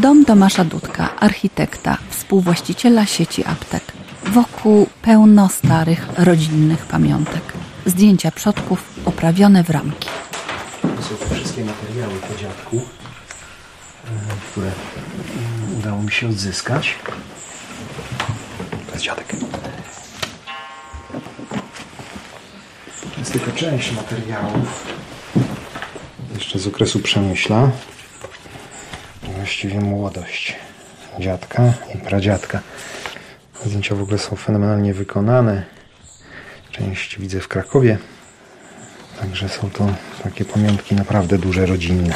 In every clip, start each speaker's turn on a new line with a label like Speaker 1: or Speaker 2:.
Speaker 1: Dom Tomasza Dudka, architekta, współwłaściciela sieci aptek. Wokół pełno starych, rodzinnych pamiątek. Zdjęcia przodków oprawione w ramki.
Speaker 2: To są te wszystkie materiały po dziadku, e, które mm, udało mi się odzyskać. To jest dziadek. To jest tylko część materiałów. Jeszcze z okresu Przemyśla. Właściwie młodość dziadka i pradziadka. Zdjęcia w ogóle są fenomenalnie wykonane. Część widzę w Krakowie. Także są to takie pamiątki naprawdę duże, rodzinne.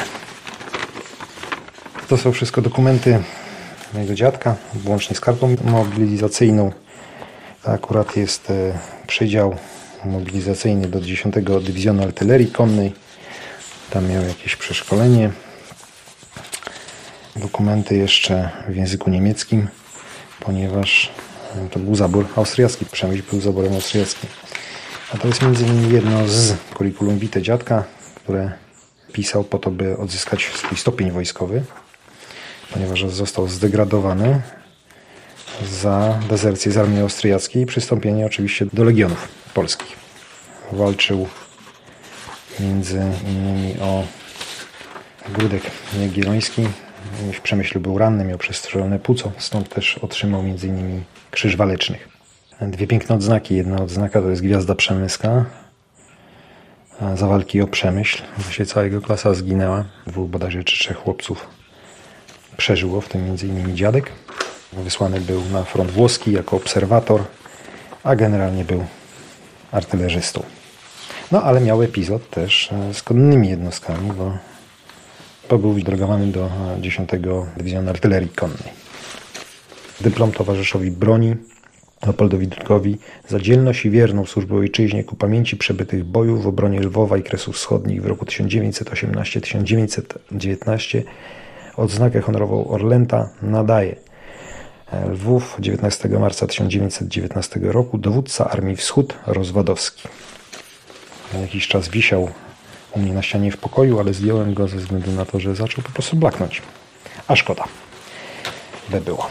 Speaker 2: To są wszystko dokumenty mojego dziadka, włącznie z kartą mobilizacyjną. To akurat jest e, przydział mobilizacyjny do 10 Dywizjonu Artylerii Konnej. Tam miał jakieś przeszkolenie. Dokumenty jeszcze w języku niemieckim, ponieważ e, to był zabór austriacki. Przemyśl był zaborem austriackim. A to jest między innymi jedno z kurikulum vitae dziadka, które pisał po to, by odzyskać swój stopień wojskowy, ponieważ został zdegradowany za dezercję z armii austriackiej i przystąpienie oczywiście do legionów polskich. Walczył między innymi o Grudek Jagielloński. W Przemyślu był ranny, miał przestrzelone płuco, stąd też otrzymał innymi Krzyż Walecznych. Dwie piękne odznaki. Jedna odznaka to jest Gwiazda Przemyska za walki o Przemyśl. Właściwie cała jego klasa zginęła. Dwóch bodajże czy trzech chłopców przeżyło, w tym innymi dziadek. Wysłany był na front włoski jako obserwator, a generalnie był artylerzystą. No ale miał epizod też z konnymi jednostkami, bo, bo był delegowany do 10 Dywizjonu Artylerii Konnej. Dyplom towarzyszowi broni Leopoldowi Dudkowi za dzielność i wierną służbę ojczyźnie ku pamięci przebytych bojów w obronie Lwowa i Kresów Wschodnich w roku 1918-1919 odznakę honorową Orlęta nadaje Lwów 19 marca 1919 roku dowódca Armii Wschód Rozwadowski. Jakiś czas wisiał u mnie na ścianie w pokoju, ale zdjąłem go ze względu na to, że zaczął po prostu blaknąć. A szkoda. By było.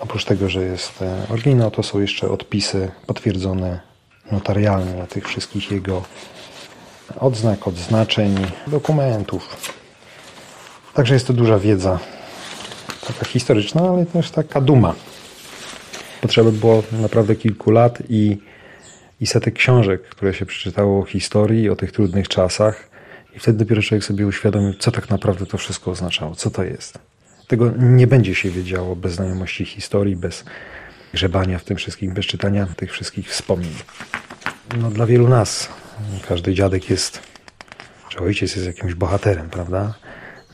Speaker 2: Oprócz tego, że jest oryginał, to są jeszcze odpisy potwierdzone notarialnie na tych wszystkich jego odznak, odznaczeń, dokumentów. Także jest to duża wiedza, taka historyczna, ale też taka duma. Potrzeba było naprawdę kilku lat i, i setek książek, które się przeczytało o historii, o tych trudnych czasach i wtedy dopiero człowiek sobie uświadomił, co tak naprawdę to wszystko oznaczało, co to jest. Tego nie będzie się wiedziało bez znajomości historii, bez grzebania w tym wszystkim, bez czytania tych wszystkich wspomnień. No, dla wielu nas każdy dziadek jest, czy ojciec jest jakimś bohaterem, prawda?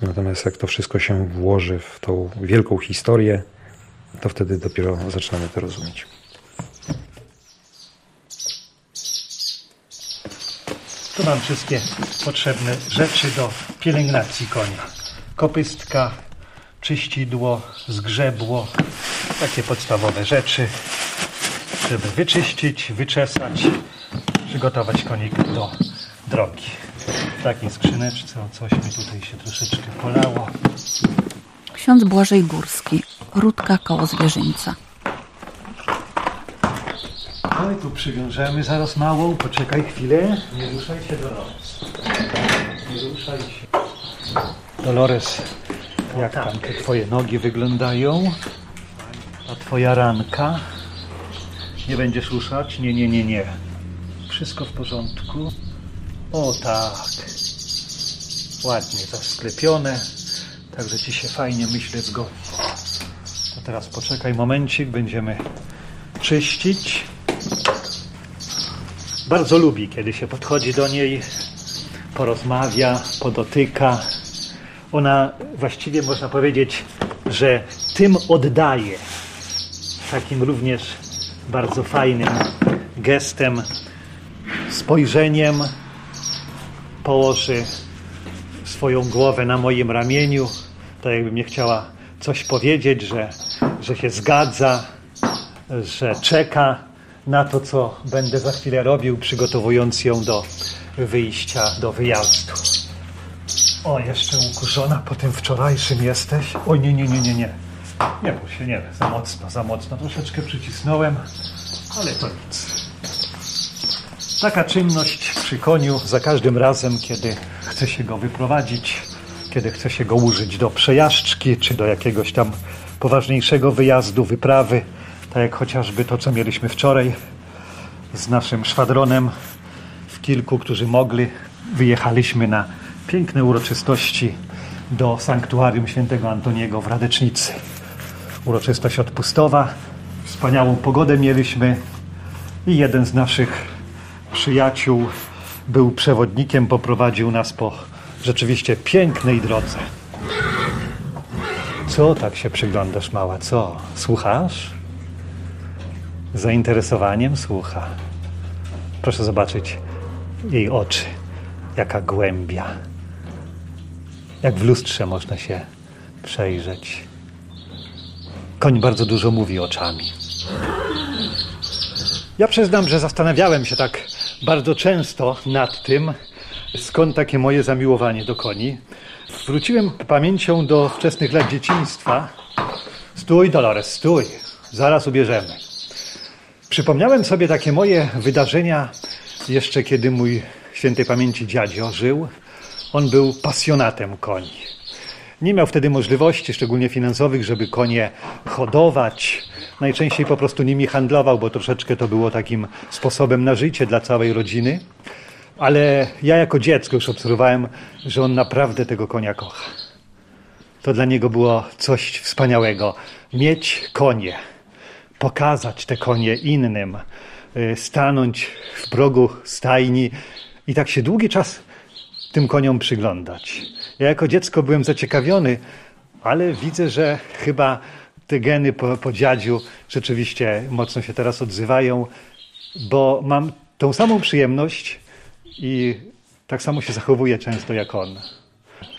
Speaker 2: Natomiast jak to wszystko się włoży w tą wielką historię, to wtedy dopiero zaczynamy to rozumieć.
Speaker 3: Tu mam wszystkie potrzebne rzeczy do pielęgnacji konia. Kopystka, czyścidło, zgrzebło, takie podstawowe rzeczy, żeby wyczyścić, wyczesać, przygotować konik do drogi. W takiej skrzyneczce, o coś mi tutaj się troszeczkę polało.
Speaker 1: Ksiądz Błażej Górski, Rudka koło zwierzyńca.
Speaker 3: I tu przywiążemy zaraz małą, poczekaj chwilę, nie ruszaj się Dolores. Nie ruszaj się. Dolores, jak tam te twoje nogi wyglądają? A twoja ranka? Nie będziesz ruszać? Nie, nie, nie, nie. Wszystko w porządku? O tak. Ładnie zasklepione. Także ci się fajnie myślę zgodzi. To teraz poczekaj momencik, będziemy czyścić. Bardzo lubi, kiedy się podchodzi do niej, porozmawia, podotyka. Ona właściwie można powiedzieć, że tym oddaje. Takim również bardzo fajnym gestem, spojrzeniem położy swoją głowę na moim ramieniu, tak jakby mnie chciała coś powiedzieć, że, że się zgadza, że czeka na to, co będę za chwilę robił, przygotowując ją do wyjścia, do wyjazdu. O, jeszcze ukurzona po tym wczorajszym jesteś? O nie, nie, nie, nie, nie. Nie bój się, nie, za mocno, za mocno. Troszeczkę przycisnąłem, ale to nic. Taka czynność przy koniu za każdym razem, kiedy chce się go wyprowadzić, kiedy chce się go użyć do przejażdżki, czy do jakiegoś tam poważniejszego wyjazdu, wyprawy, tak jak chociażby to, co mieliśmy wczoraj z naszym szwadronem w kilku, którzy mogli, wyjechaliśmy na piękne uroczystości do sanktuarium świętego Antoniego w Radecznicy. Uroczystość odpustowa, wspaniałą pogodę mieliśmy i jeden z naszych przyjaciół był przewodnikiem, poprowadził nas po rzeczywiście pięknej drodze. Co tak się przyglądasz, mała? Co? Słuchasz? Zainteresowaniem słucha. Proszę zobaczyć jej oczy. Jaka głębia. Jak w lustrze można się przejrzeć. Koń bardzo dużo mówi oczami. Ja przyznam, że zastanawiałem się tak bardzo często nad tym, skąd takie moje zamiłowanie do koni. Wróciłem pamięcią do wczesnych lat dzieciństwa. Stój, Dolores, stój. Zaraz ubierzemy. Przypomniałem sobie takie moje wydarzenia jeszcze kiedy mój świętej pamięci dziadzio żył. On był pasjonatem koni. Nie miał wtedy możliwości, szczególnie finansowych, żeby konie hodować. Najczęściej po prostu nimi handlował, bo troszeczkę to było takim sposobem na życie dla całej rodziny. Ale ja jako dziecko już obserwowałem, że on naprawdę tego konia kocha. To dla niego było coś wspaniałego. Mieć konie, pokazać te konie innym, y, stanąć w progu stajni i tak się długi czas tym koniom przyglądać. Ja jako dziecko byłem zaciekawiony, ale widzę, że chyba te geny po, po dziadziu rzeczywiście mocno się teraz odzywają, bo mam tą samą przyjemność i tak samo się zachowuję często jak on.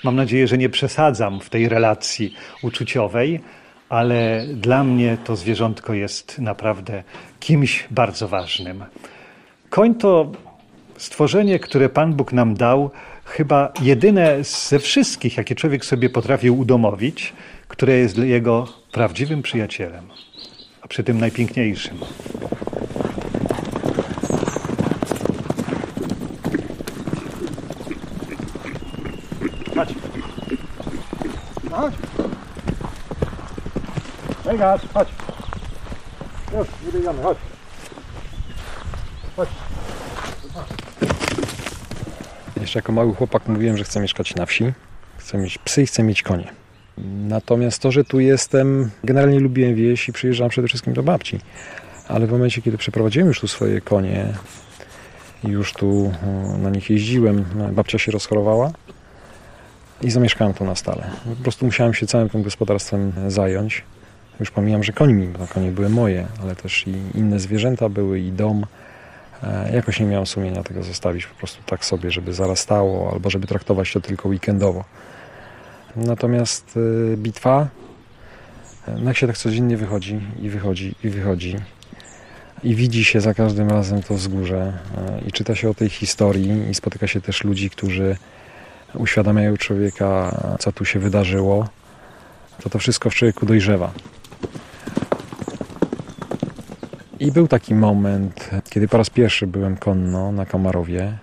Speaker 3: Mam nadzieję, że nie przesadzam w tej relacji uczuciowej, ale dla mnie to zwierzątko jest naprawdę kimś bardzo ważnym. Koń to stworzenie, które Pan Bóg nam dał, chyba jedyne ze wszystkich, jakie człowiek sobie potrafił udomowić, które jest jego prawdziwym przyjacielem, a przy tym najpiękniejszym. Vegas, chodź. Już, wybiegamy, chodź. Chodź.
Speaker 2: Jeszcze jako mały chłopak mówiłem, że chcę mieszkać na wsi. Chcę mieć psy i chcę mieć konie. Natomiast to, że tu jestem, generalnie lubiłem wieś i przyjeżdżam przede wszystkim do babci. Ale w momencie, kiedy przeprowadziłem już tu swoje konie i już tu o, na nich jeździłem, babcia się rozchorowała i zamieszkałem tu na stale. Po prostu musiałem się całym tym gospodarstwem zająć. Już pomijam, że koń mi, bo konie były moje, ale też i inne zwierzęta były i dom. E, Jakoś nie miałem sumienia tego zostawić po prostu tak sobie, żeby zarastało, albo żeby traktować to tylko weekendowo. Natomiast y, bitwa, y, no jak się tak codziennie wychodzi i wychodzi i wychodzi i widzi się za każdym razem to wzgórze i czyta się o tej historii i spotyka się też ludzi, którzy uświadamiają człowieka, co tu się wydarzyło, to to wszystko w człowieku dojrzewa. I był taki moment, kiedy po raz pierwszy byłem konno na Kamarowie,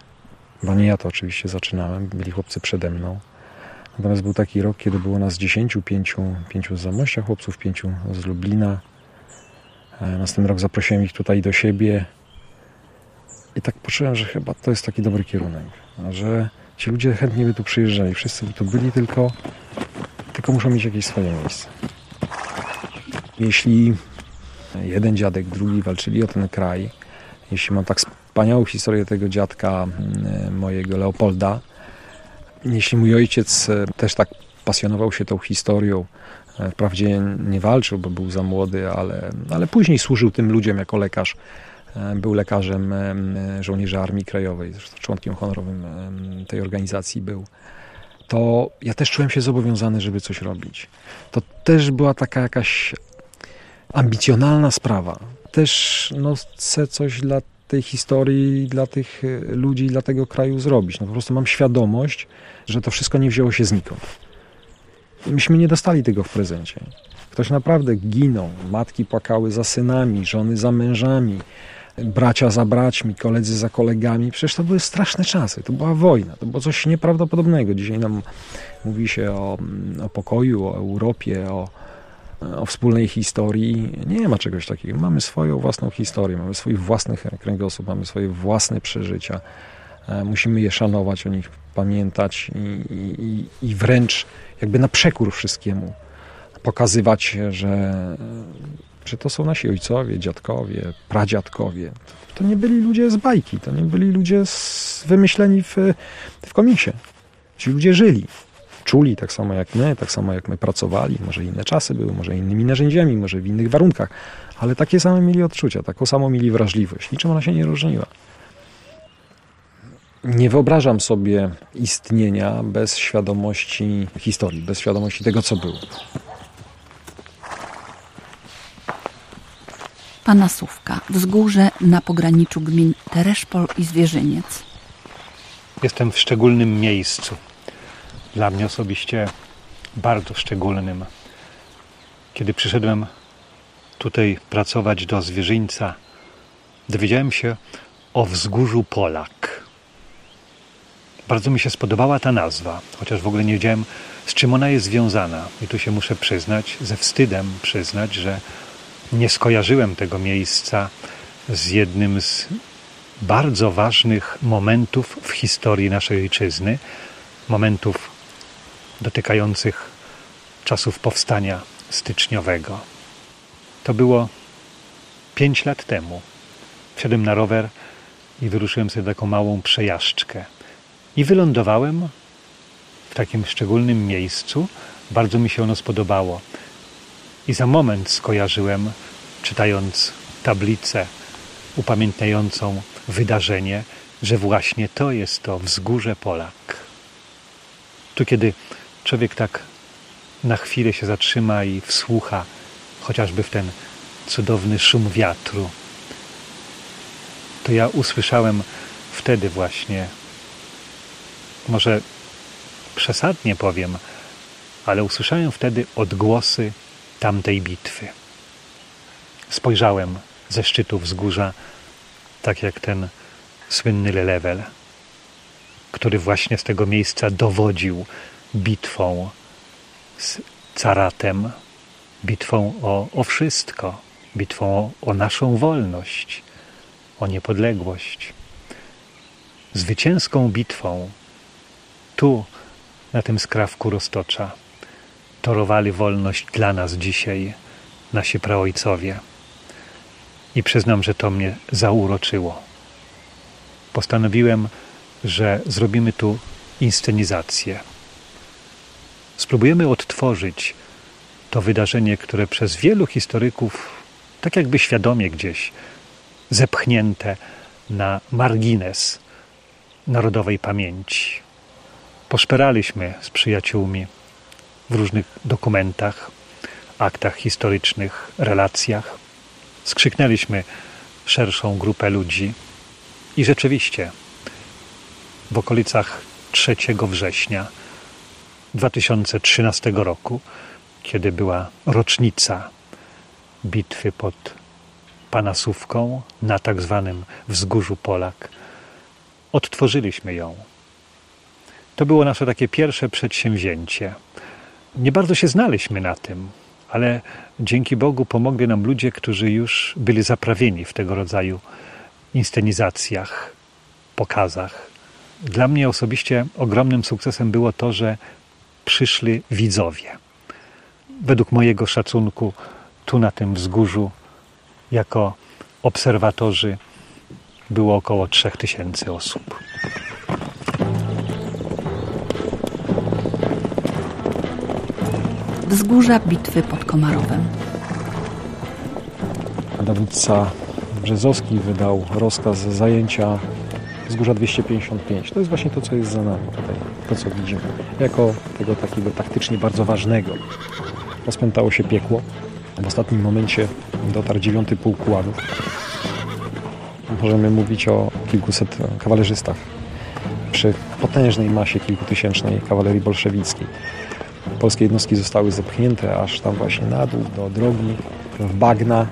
Speaker 2: bo nie ja to oczywiście zaczynałem, byli chłopcy przede mną. Natomiast był taki rok, kiedy było nas 10, 5, 5 z Zamościa chłopców, 5 z Lublina. E, Następny rok zaprosiłem ich tutaj do siebie i tak poczułem, że chyba to jest taki dobry kierunek, że ci ludzie chętnie by tu przyjeżdżali, wszyscy by tu byli, tylko, tylko muszą mieć jakieś swoje miejsce. Jeśli jeden dziadek, drugi walczyli o ten kraj, jeśli mam tak wspaniałą historię tego dziadka mm, mojego Leopolda, jeśli mój ojciec e, też tak pasjonował się tą historią, e, wprawdzie nie walczył, bo był za młody, ale, ale później służył tym ludziom jako lekarz. E, Był lekarzem em, żołnierzy Armii Krajowej, zresztą członkiem honorowym tej organizacji był. To ja też czułem się zobowiązany, żeby coś robić. To też była taka jakaś ambicjonalna sprawa. Też no, chcę coś dla tej historii dla tych e, ludzi, dla tego kraju zrobić. No po prostu mam świadomość, że to wszystko nie wzięło się znikąd. Myśmy nie dostali tego w prezencie. Ktoś naprawdę ginął. Matki płakały za synami, żony za mężami, bracia za braćmi, koledzy za kolegami. Przecież to były straszne czasy. To była wojna. To było coś nieprawdopodobnego. Dzisiaj nam mówi się o, o pokoju, o Europie, o, o wspólnej historii. Nie ma czegoś takiego. Mamy swoją własną historię, mamy swój własny kręgosłup, mamy swoje własne przeżycia. E, musimy je szanować, o nich pamiętać i, i, i wręcz jakby na przekór wszystkiemu pokazywać, że, że to są nasi ojcowie, dziadkowie, pradziadkowie. To nie byli ludzie z bajki, to nie byli ludzie z, wymyśleni w, w komiksie. Ci ludzie żyli, czuli tak samo jak my, tak samo jak my pracowali. Może inne czasy były, może innymi narzędziami, może w innych warunkach, ale takie same mieli odczucia, taką samą mieli wrażliwość. Niczym ona się nie różniła. Nie wyobrażam sobie istnienia bez świadomości historii, bez świadomości tego, co było.
Speaker 1: Panasówka, wzgórze na pograniczu gmin Tereszpol i Zwierzyniec.
Speaker 3: Jestem w szczególnym miejscu. Dla mnie osobiście bardzo szczególnym. Kiedy przyszedłem tutaj pracować do zwierzyńca, dowiedziałem się o wzgórzu Polak. Bardzo mi się spodobała ta nazwa, chociaż w ogóle nie wiedziałem, z czym ona jest związana. I tu się muszę przyznać, ze wstydem przyznać, że nie skojarzyłem tego miejsca z jednym z bardzo ważnych momentów w historii naszej ojczyzny, momentów dotykających czasów powstania styczniowego. To było pięć lat temu. Wsiadłem na rower i wyruszyłem sobie taką małą przejażdżkę. I wylądowałem w takim szczególnym miejscu. Bardzo mi się ono spodobało. I za moment skojarzyłem, czytając tablicę upamiętniającą wydarzenie, że właśnie to jest to wzgórze Polak. Tu, kiedy człowiek tak na chwilę się zatrzyma i wsłucha chociażby w ten cudowny szum wiatru, to ja usłyszałem wtedy właśnie, może przesadnie powiem, ale usłyszałem wtedy odgłosy tamtej bitwy. Spojrzałem ze szczytu wzgórza, tak jak ten słynny Lelewel, który właśnie z tego miejsca dowodził bitwą z caratem, bitwą o, o wszystko, bitwą o, o naszą wolność, o niepodległość. Zwycięską bitwą tu, na tym skrawku roztocza, torowali wolność dla nas dzisiaj nasi praojcowie. I przyznam, że to mnie zauroczyło. Postanowiłem, że zrobimy tu inscenizację. Spróbujemy odtworzyć to wydarzenie, które przez wielu historyków, tak jakby świadomie gdzieś, zepchnięte na margines narodowej pamięci. Poszperaliśmy z przyjaciółmi w różnych dokumentach, aktach historycznych, relacjach. Skrzyknęliśmy szerszą grupę ludzi i rzeczywiście w okolicach 3 września 2013 roku, kiedy była rocznica bitwy pod Panasówką na tak zwanym Wzgórzu Polak, odtworzyliśmy ją. To było nasze takie pierwsze przedsięwzięcie. Nie bardzo się znaliśmy na tym, ale dzięki Bogu pomogli nam ludzie, którzy już byli zaprawieni w tego rodzaju inscenizacjach, pokazach. Dla mnie osobiście ogromnym sukcesem było to, że przyszli widzowie. Według mojego szacunku, tu na tym wzgórzu, jako obserwatorzy, było około 3000 osób.
Speaker 1: Wzgórza bitwy pod Komarowem.
Speaker 2: Dowódca Brzezowski wydał rozkaz zajęcia wzgórza 255. To jest właśnie to, co jest za nami tutaj, to co widzimy. Jako tego takiego taktycznie bardzo ważnego. Rozpętało się piekło. W ostatnim momencie dotarł dziewiąty pułk możemy mówić o kilkuset kawalerzystach przy potężnej masie kilkutysięcznej kawalerii bolszewickiej. Polskie jednostki zostały zepchnięte aż tam właśnie na dół, do drogi, w bagna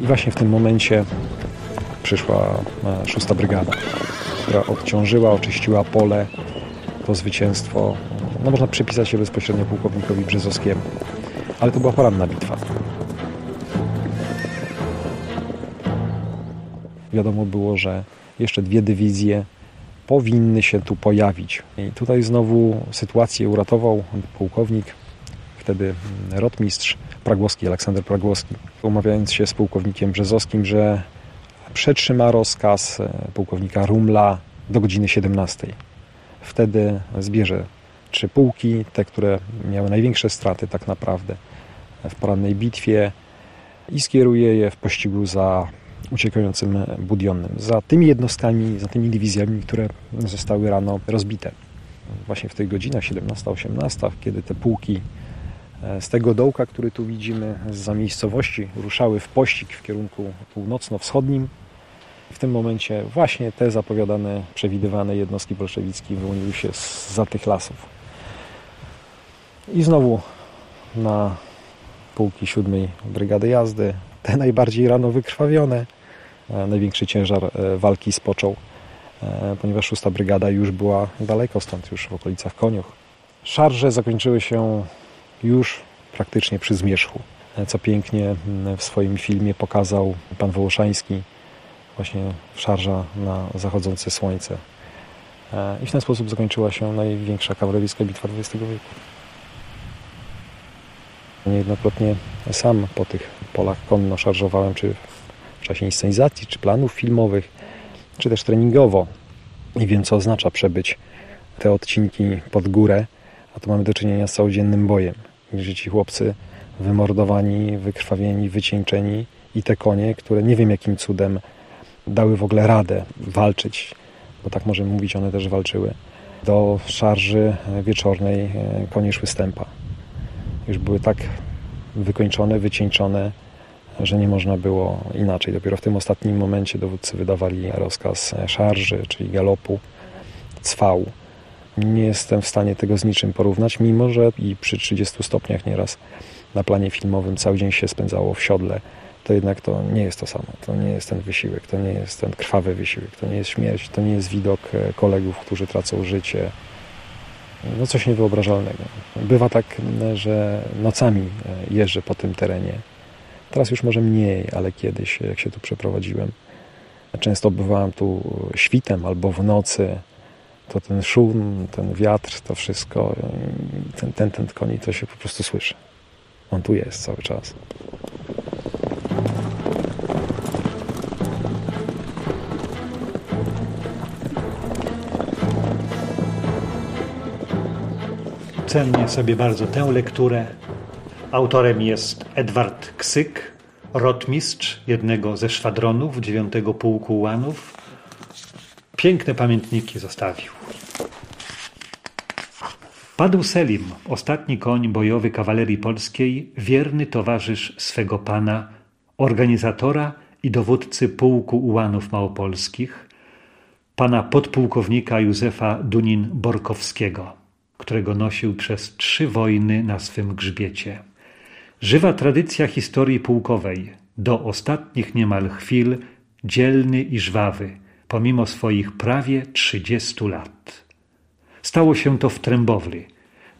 Speaker 2: i właśnie w tym momencie przyszła e, szósta brygada, która odciążyła, oczyściła pole. To zwycięstwo no można przypisać się bezpośrednio pułkownikowi Brzezowskiemu. Ale to była poranna bitwa. Wiadomo było, że jeszcze dwie dywizje powinny się tu pojawić. I tutaj znowu sytuację uratował pułkownik, wtedy rotmistrz Pragłowski, Aleksander Pragłowski, umawiając się z pułkownikiem Brzezowskim, że przetrzyma rozkaz e, pułkownika Rumla do godziny 17. Wtedy zbierze trzy pułki, te, które miały największe straty tak naprawdę w porannej bitwie i skieruje je w pościgu za uciekającym Budionnym, za tymi jednostkami, za tymi dywizjami, które zostały rano rozbite. Właśnie w tych godzinach 17-18, kiedy te pułki z tego dołka, który tu widzimy, z zamiejscowości, ruszały w pościg w kierunku północno-wschodnim. W tym momencie właśnie te zapowiadane, przewidywane jednostki bolszewickie wyłoniły się za tych lasów. I znowu na pułki siódmej Brygady Jazdy, te najbardziej rano wykrwawione, E, największy ciężar e, walki spoczął, e, ponieważ szósta brygada już była daleko stąd, już w okolicach Koniuch. Szarże zakończyły się już praktycznie przy zmierzchu, co pięknie w swoim filmie pokazał pan Wołoszański, właśnie szarża na zachodzące słońce. I w ten sposób zakończyła się największa kawaleryjska bitwa XX wieku. Niejednokrotnie sam po tych polach konno szarżowałem, czy w czasie inscenizacji, czy planów filmowych, czy też treningowo. I wiem, co oznacza przebyć te odcinki pod górę, a tu mamy do czynienia z całodziennym bojem, gdzie ci chłopcy wymordowani, wykrwawieni, wycieńczeni i te konie, które nie wiem jakim cudem dały w ogóle radę walczyć, bo tak możemy mówić, one też walczyły. Do szarży wieczornej e, konie szły stępa. Już były tak wykończone, wycieńczone, że nie można było inaczej. Dopiero w tym ostatnim momencie dowódcy wydawali rozkaz szarży, czyli galopu, cwał. Nie jestem w stanie tego z niczym porównać, mimo że i przy 30 stopniach nieraz na planie filmowym cały dzień się spędzało w siodle, to jednak to nie jest to samo. To nie jest ten wysiłek, to nie jest ten krwawy wysiłek, to nie jest śmierć, to nie jest widok e, kolegów, którzy tracą życie. No coś niewyobrażalnego. Bywa tak, że nocami e, jeżdżę po tym terenie Teraz już może mniej, ale kiedyś, jak się tu przeprowadziłem, często bywałem tu świtem albo w nocy, to ten szum, ten wiatr, to wszystko, ten, ten, ten koni, to się po prostu słyszy. On tu jest cały czas.
Speaker 3: Cenię sobie bardzo tę lekturę. Autorem jest Edward Ksyk, rotmistrz jednego ze szwadronów 9 Pułku Ułanów. Piękne pamiętniki zostawił. Padł Selim, ostatni koń bojowy kawalerii polskiej, wierny towarzysz swego pana, organizatora i dowódcy Pułku Ułanów Małopolskich, pana podpułkownika Józefa Dunin-Borkowskiego, którego nosił przez trzy wojny na swym grzbiecie. Żywa tradycja historii pułkowej, do ostatnich niemal chwil dzielny i żwawy, pomimo swoich prawie trzydziestu lat. Stało się to w Trębowli,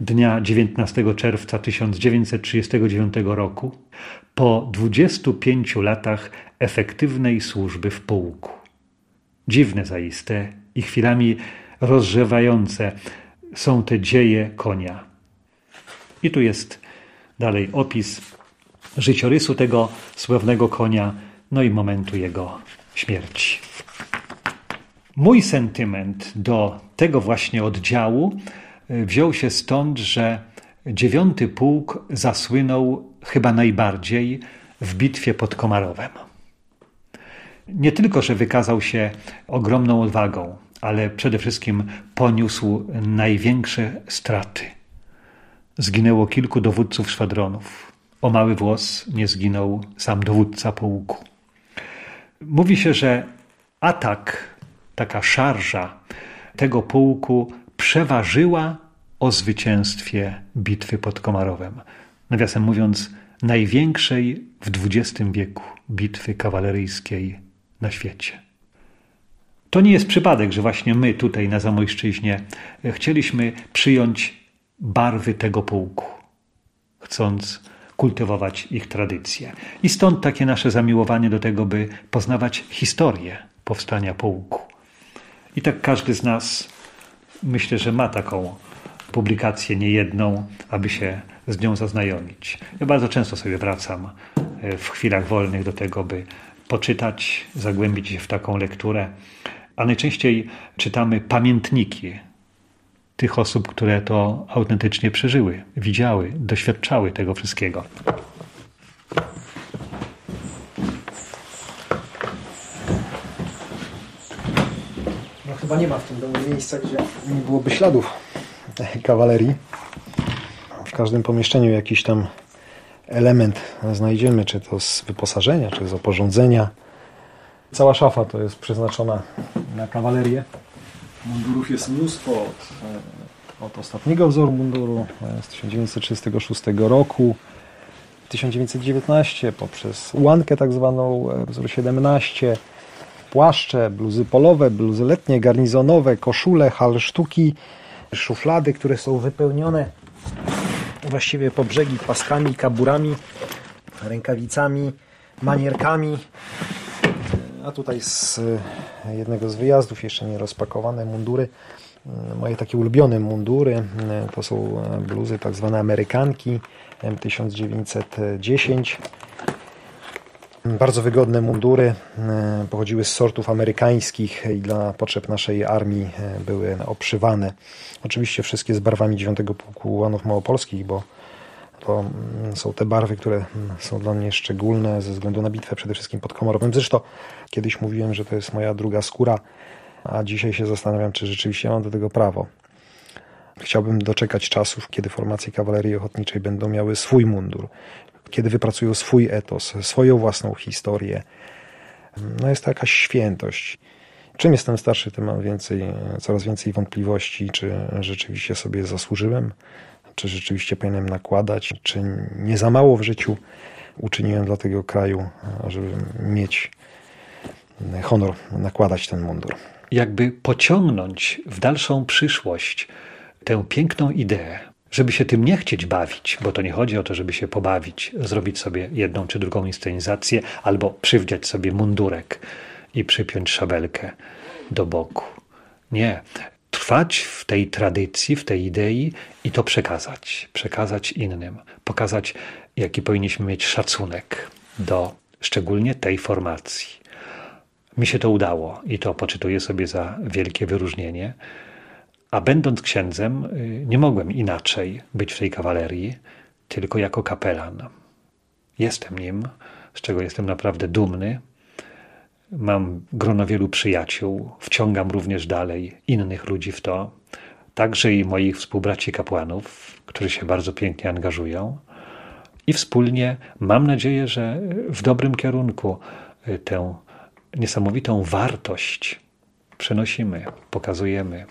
Speaker 3: dnia 19 czerwca 1939 roku, po 25 latach efektywnej służby w pułku. Dziwne zaiste i chwilami rozrzewające są te dzieje konia. I tu jest Dalej opis życiorysu tego sławnego konia, no i momentu jego śmierci. Mój sentyment do tego właśnie oddziału y, wziął się stąd, że dziewiąty pułk zasłynął chyba najbardziej w bitwie pod Komarowem. Nie tylko, że wykazał się ogromną odwagą, ale przede wszystkim poniósł największe straty. Zginęło kilku dowódców szwadronów. O mały włos nie zginął sam dowódca pułku. Mówi się, że atak, taka szarża tego pułku przeważyła o zwycięstwie bitwy pod Komarowem. Nawiasem mówiąc, największej w XX wieku bitwy kawaleryjskiej na świecie. To nie jest przypadek, że właśnie my tutaj na Zamojszczyźnie chcieliśmy przyjąć barwy tego pułku, chcąc kultywować ich tradycje. I stąd takie nasze zamiłowanie do tego, by poznawać historię powstania pułku. I tak każdy z nas myślę, że ma taką publikację niejedną, aby się z nią zaznajomić. Ja bardzo często sobie wracam e, w chwilach wolnych do tego, by poczytać, zagłębić się w taką lekturę, a najczęściej czytamy pamiętniki tych osób, które to autentycznie przeżyły, widziały, doświadczały tego wszystkiego.
Speaker 2: Chyba nie ma w tym domu miejsca, gdzie nie byłoby śladów kawalerii. W każdym pomieszczeniu jakiś tam element znajdziemy, czy to z wyposażenia, czy z oporządzenia. Cała szafa to jest przeznaczona na kawalerię. Mundurów jest mnóstwo od, e, od ostatniego wzoru munduru e, z 1936 roku, 1919 poprzez ułankę tak zwaną e, wzór 17, płaszcze, bluzy polowe, bluzy letnie, garnizonowe, koszule, halsztuki, szuflady, które są wypełnione właściwie po brzegi paskami, kaburami, rękawicami, manierkami. A tutaj z jednego z wyjazdów jeszcze nie rozpakowane mundury. Moje takie ulubione mundury to są bluzy tak zwane amerykanki M1910 bardzo wygodne mundury e, pochodziły z sortów amerykańskich i dla potrzeb naszej armii e, były obszywane. Oczywiście wszystkie z barwami 9 Pułku Ułanów Małopolskich, bo to mm, są te barwy, które mm, są dla mnie szczególne ze względu na bitwę przede wszystkim pod Komorowem. Zresztą kiedyś mówiłem, że to jest moja druga skóra, a dzisiaj się zastanawiam, czy rzeczywiście mam do tego prawo. Chciałbym doczekać czasów, kiedy formacje kawalerii ochotniczej będą miały swój mundur, kiedy wypracują swój etos, swoją własną historię. No jest to jakaś świętość. Czym jestem starszy, tym mam więcej, coraz więcej wątpliwości, czy rzeczywiście sobie zasłużyłem, czy rzeczywiście powinienem nakładać, czy nie za mało w życiu uczyniłem dla tego kraju, żeby mieć honor nakładać ten mundur.
Speaker 3: Jakby pociągnąć w dalszą przyszłość tę piękną ideę, żeby się tym nie chcieć bawić, bo to nie chodzi o to, żeby się pobawić, zrobić sobie jedną czy drugą inscenizację, albo przywdziać sobie mundurek i przypiąć szabelkę do boku. Nie. Trwać w tej tradycji, w tej idei i to przekazać. Przekazać innym. Pokazać, jaki powinniśmy mieć szacunek do szczególnie tej formacji. Mi się to udało i to poczytuję sobie za wielkie wyróżnienie. A będąc księdzem, y, nie mogłem inaczej być w tej kawalerii, tylko jako kapelan. Jestem nim, z czego jestem naprawdę dumny. Mam grono wielu przyjaciół, wciągam również dalej innych ludzi w to, także i moich współbraci kapłanów, którzy się bardzo pięknie angażują. I wspólnie mam nadzieję, że w dobrym kierunku y, tę niesamowitą wartość przenosimy, pokazujemy.